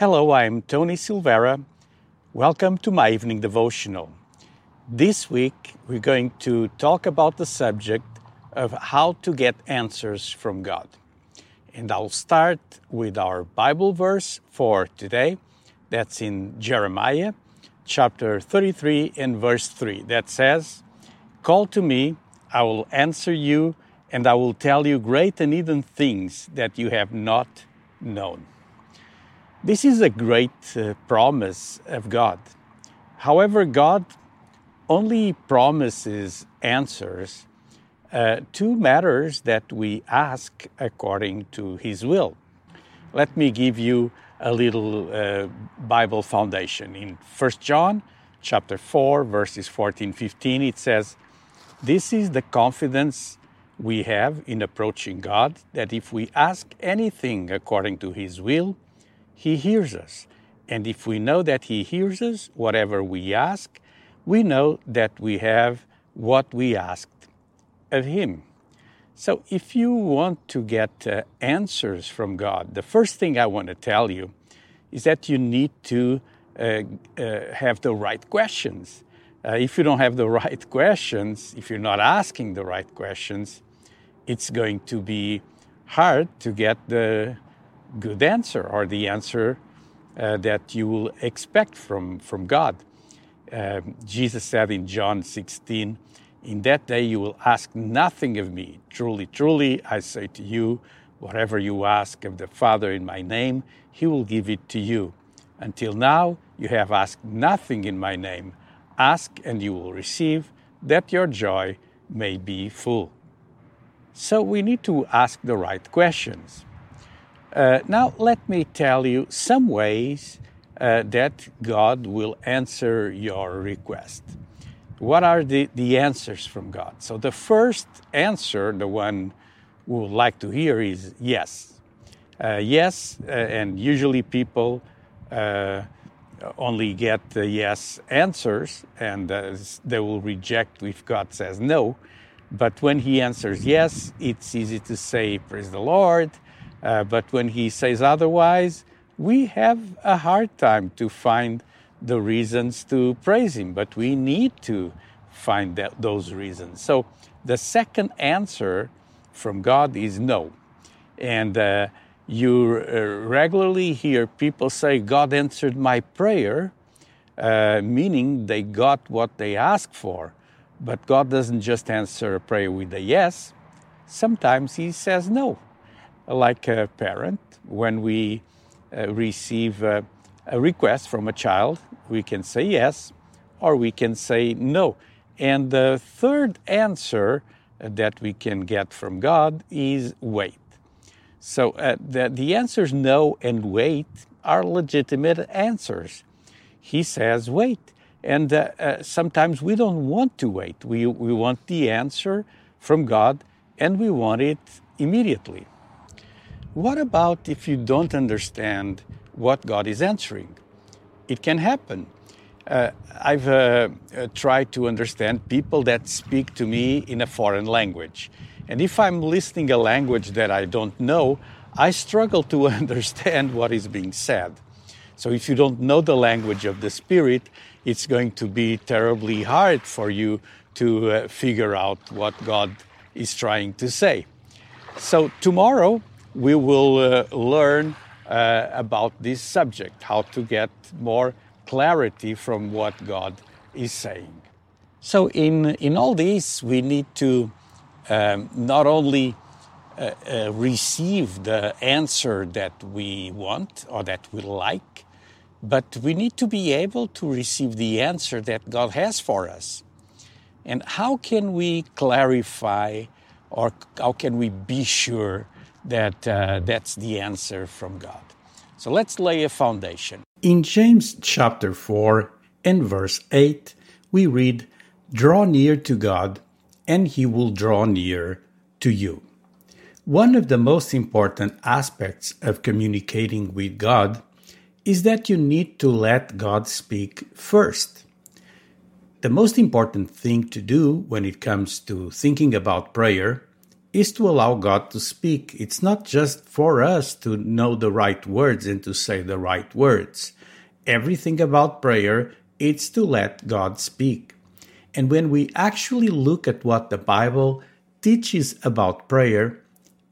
Hello, I'm Tony Silvera. Welcome to my evening devotional. This week, we're going to talk about the subject of how to get answers from God. And I'll start with our Bible verse for today. That's in Jeremiah chapter 33 and verse 3 that says, Call to me, I will answer you, and I will tell you great and hidden things that you have not known. This is a great uh, promise of God. However, God only promises answers uh, to matters that we ask according to His will. Let me give you a little uh, Bible foundation. In 1 John chapter 4 verses 14 15 it says this is the confidence we have in approaching God that if we ask anything according to his will he hears us. And if we know that He hears us, whatever we ask, we know that we have what we asked of Him. So, if you want to get uh, answers from God, the first thing I want to tell you is that you need to uh, uh, have the right questions. Uh, if you don't have the right questions, if you're not asking the right questions, it's going to be hard to get the good answer or the answer uh, that you will expect from, from God. Uh, Jesus said in John 16, In that day you will ask nothing of me. Truly, truly, I say to you, whatever you ask of the Father in my name, he will give it to you. Until now, you have asked nothing in my name. Ask and you will receive, that your joy may be full. So we need to ask the right questions. Uh, now, let me tell you some ways uh, that God will answer your request. What are the, the answers from God? So, the first answer, the one we would like to hear, is yes. Uh, yes, uh, and usually people uh, only get the yes answers and uh, they will reject if God says no. But when He answers yes, it's easy to say, Praise the Lord uh, but when he says otherwise, we have a hard time to find the reasons to praise him, but we need to find that, those reasons. So the second answer from God is no. And uh, you uh, regularly hear people say, God answered my prayer, uh, meaning they got what they asked for. But God doesn't just answer a prayer with a yes, sometimes He says no like a parent, when we uh, receive a, a request from a child, we can say yes or we can say no. And the third answer that we can get from God is wait. So uh, the, the answers no and wait are legitimate answers. He says wait. And uh, uh, sometimes we don't want to wait. We, we want the answer from God and we want it immediately. What about if you don't understand what God is answering? It can happen. Uh, I've uh, uh, tried to understand people that speak to me in a foreign language. And if I'm listening a language that I don't know, I struggle to understand what is being said. So if you don't know the language of the Spirit, it's going to be terribly hard for you to uh, figure out what God is trying to say. So tomorrow, we will uh, learn uh, about this subject, how to get more clarity from what God is saying. So, in, in all this, we need to um, not only uh, uh, receive the answer that we want or that we like, but we need to be able to receive the answer that God has for us. And how can we clarify or how can we be sure that uh, that's the answer from God. So let's lay a foundation. In James chapter 4 and verse 8, we read, Draw near to God, and he will draw near to you. One of the most important aspects of communicating with God is that you need to let God speak first. The most important thing to do when it comes to thinking about prayer is to allow God to speak. It's not just for us to know the right words and to say the right words. Everything about prayer is to let God speak. And when we actually look at what the Bible teaches about prayer,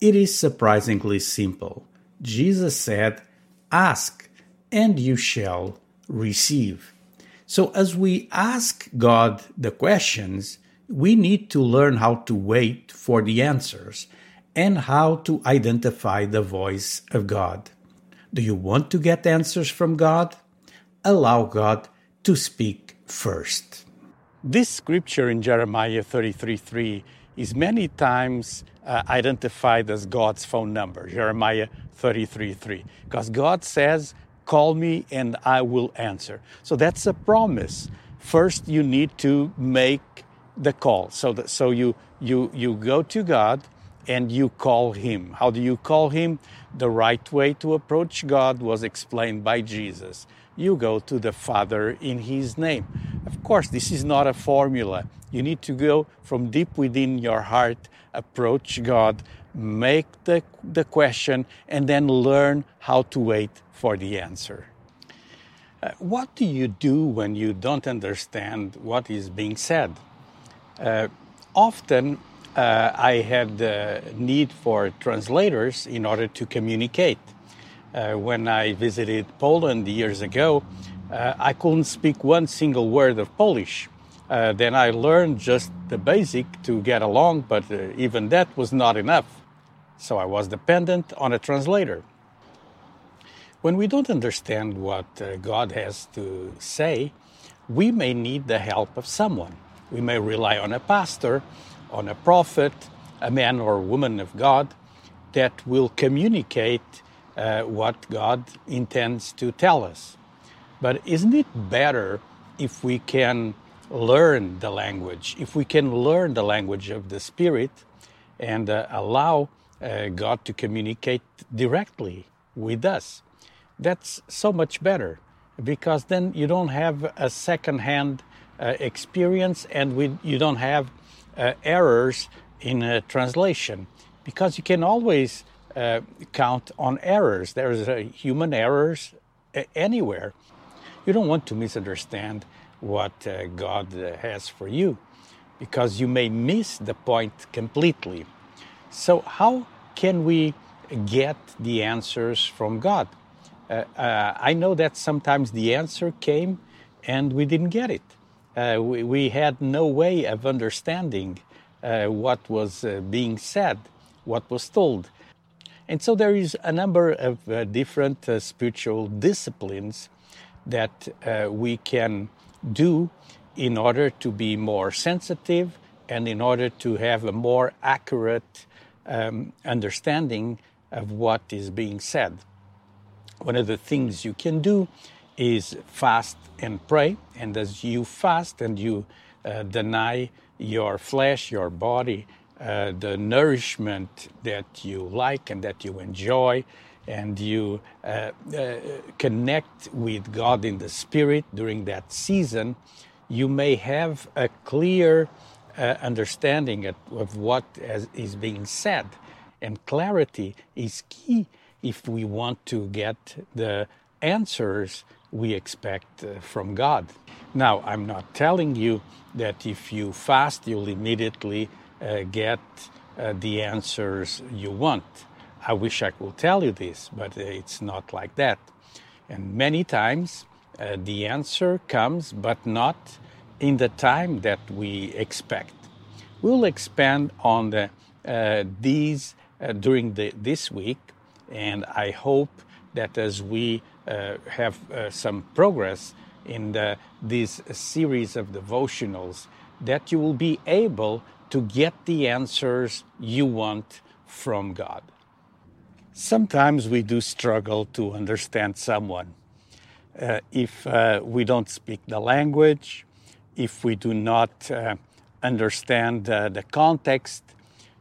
it is surprisingly simple. Jesus said, Ask, and you shall receive. So, as we ask God the questions, we need to learn how to wait for the answers and how to identify the voice of God. Do you want to get answers from God? Allow God to speak first. This scripture in Jeremiah 33 3 is many times uh, identified as God's phone number, Jeremiah 33 3, because God says, Call me and I will answer. So that's a promise. First, you need to make the call. So that so you you you go to God and you call him. How do you call him? The right way to approach God was explained by Jesus. You go to the Father in his name. Of course, this is not a formula. You need to go from deep within your heart, approach God, make the, the question, and then learn how to wait for the answer. Uh, what do you do when you don't understand what is being said? Uh, often uh, I had the need for translators in order to communicate. Uh, when I visited Poland years ago, uh, I couldn't speak one single word of Polish. Uh, then I learned just the basic to get along, but uh, even that was not enough. So I was dependent on a translator. When we don't understand what God has to say, we may need the help of someone. We may rely on a pastor, on a prophet, a man or woman of God that will communicate uh, what God intends to tell us. But isn't it better if we can learn the language, if we can learn the language of the Spirit and uh, allow uh, God to communicate directly with us? That's so much better because then you don't have a second hand experience and we, you don't have uh, errors in a translation because you can always uh, count on errors. There's human errors anywhere. You don't want to misunderstand what uh, God uh, has for you because you may miss the point completely. So, how can we get the answers from God? Uh, I know that sometimes the answer came and we didn't get it uh, we, we, had no way of understanding uh, what was uh, being said, what was told. And so there is a number of uh, different uh, spiritual disciplines that we can do in order to be more sensitive and in order to have a more accurate um, understanding of what is being said. One of the things you can do is fast and pray. And as you fast and you uh, deny your flesh, your body, uh, the nourishment that you like and that you enjoy, and you uh, uh connect with God in the Spirit during that season, you may have a clear uh, understanding of what is being said. And clarity is key if we want to get the answers we expect uh, from God. Now, I'm not telling you that if you fast, you'll immediately uh, get uh, the answers you want. I wish I could tell you this, but it's not like that. And many times uh, the answer comes, but not in the time that we expect. We'll expand on the, uh, these uh, during the, this week, and I hope that as we uh, have uh, some progress in the, this series of devotionals, that you will be able to get the answers you want from God. Sometimes we do struggle to understand someone. Uh, if uh, we don't speak the language, if we do not uh, understand uh, the context.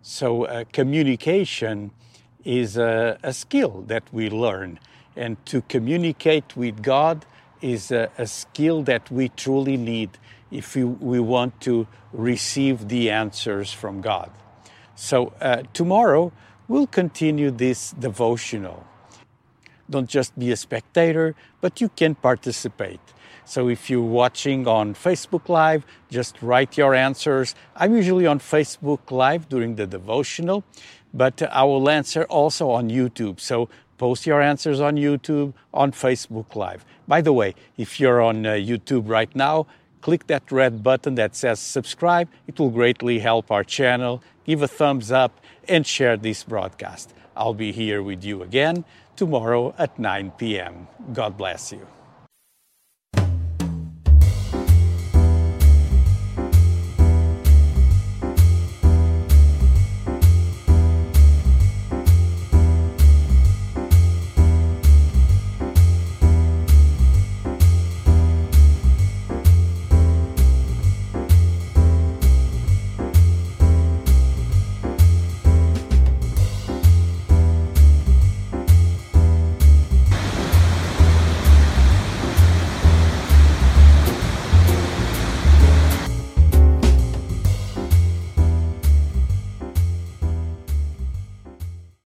So, communication is a, a, skill that we learn and to communicate with God is a, a skill that we truly need if we, we want to receive the answers from God. So, uh, tomorrow we'll continue this devotional. Don't just be a spectator, but you can participate. So if you're watching on Facebook Live, just write your answers. I'm usually on Facebook Live during the devotional, but I will answer also on YouTube. So post your answers on YouTube, on Facebook Live. By the way, if you're on uh, YouTube right now, click that red button that says subscribe. It will greatly help our channel. Give a thumbs up and share this broadcast. I'll be here with you again tomorrow at 9 p.m. God bless you.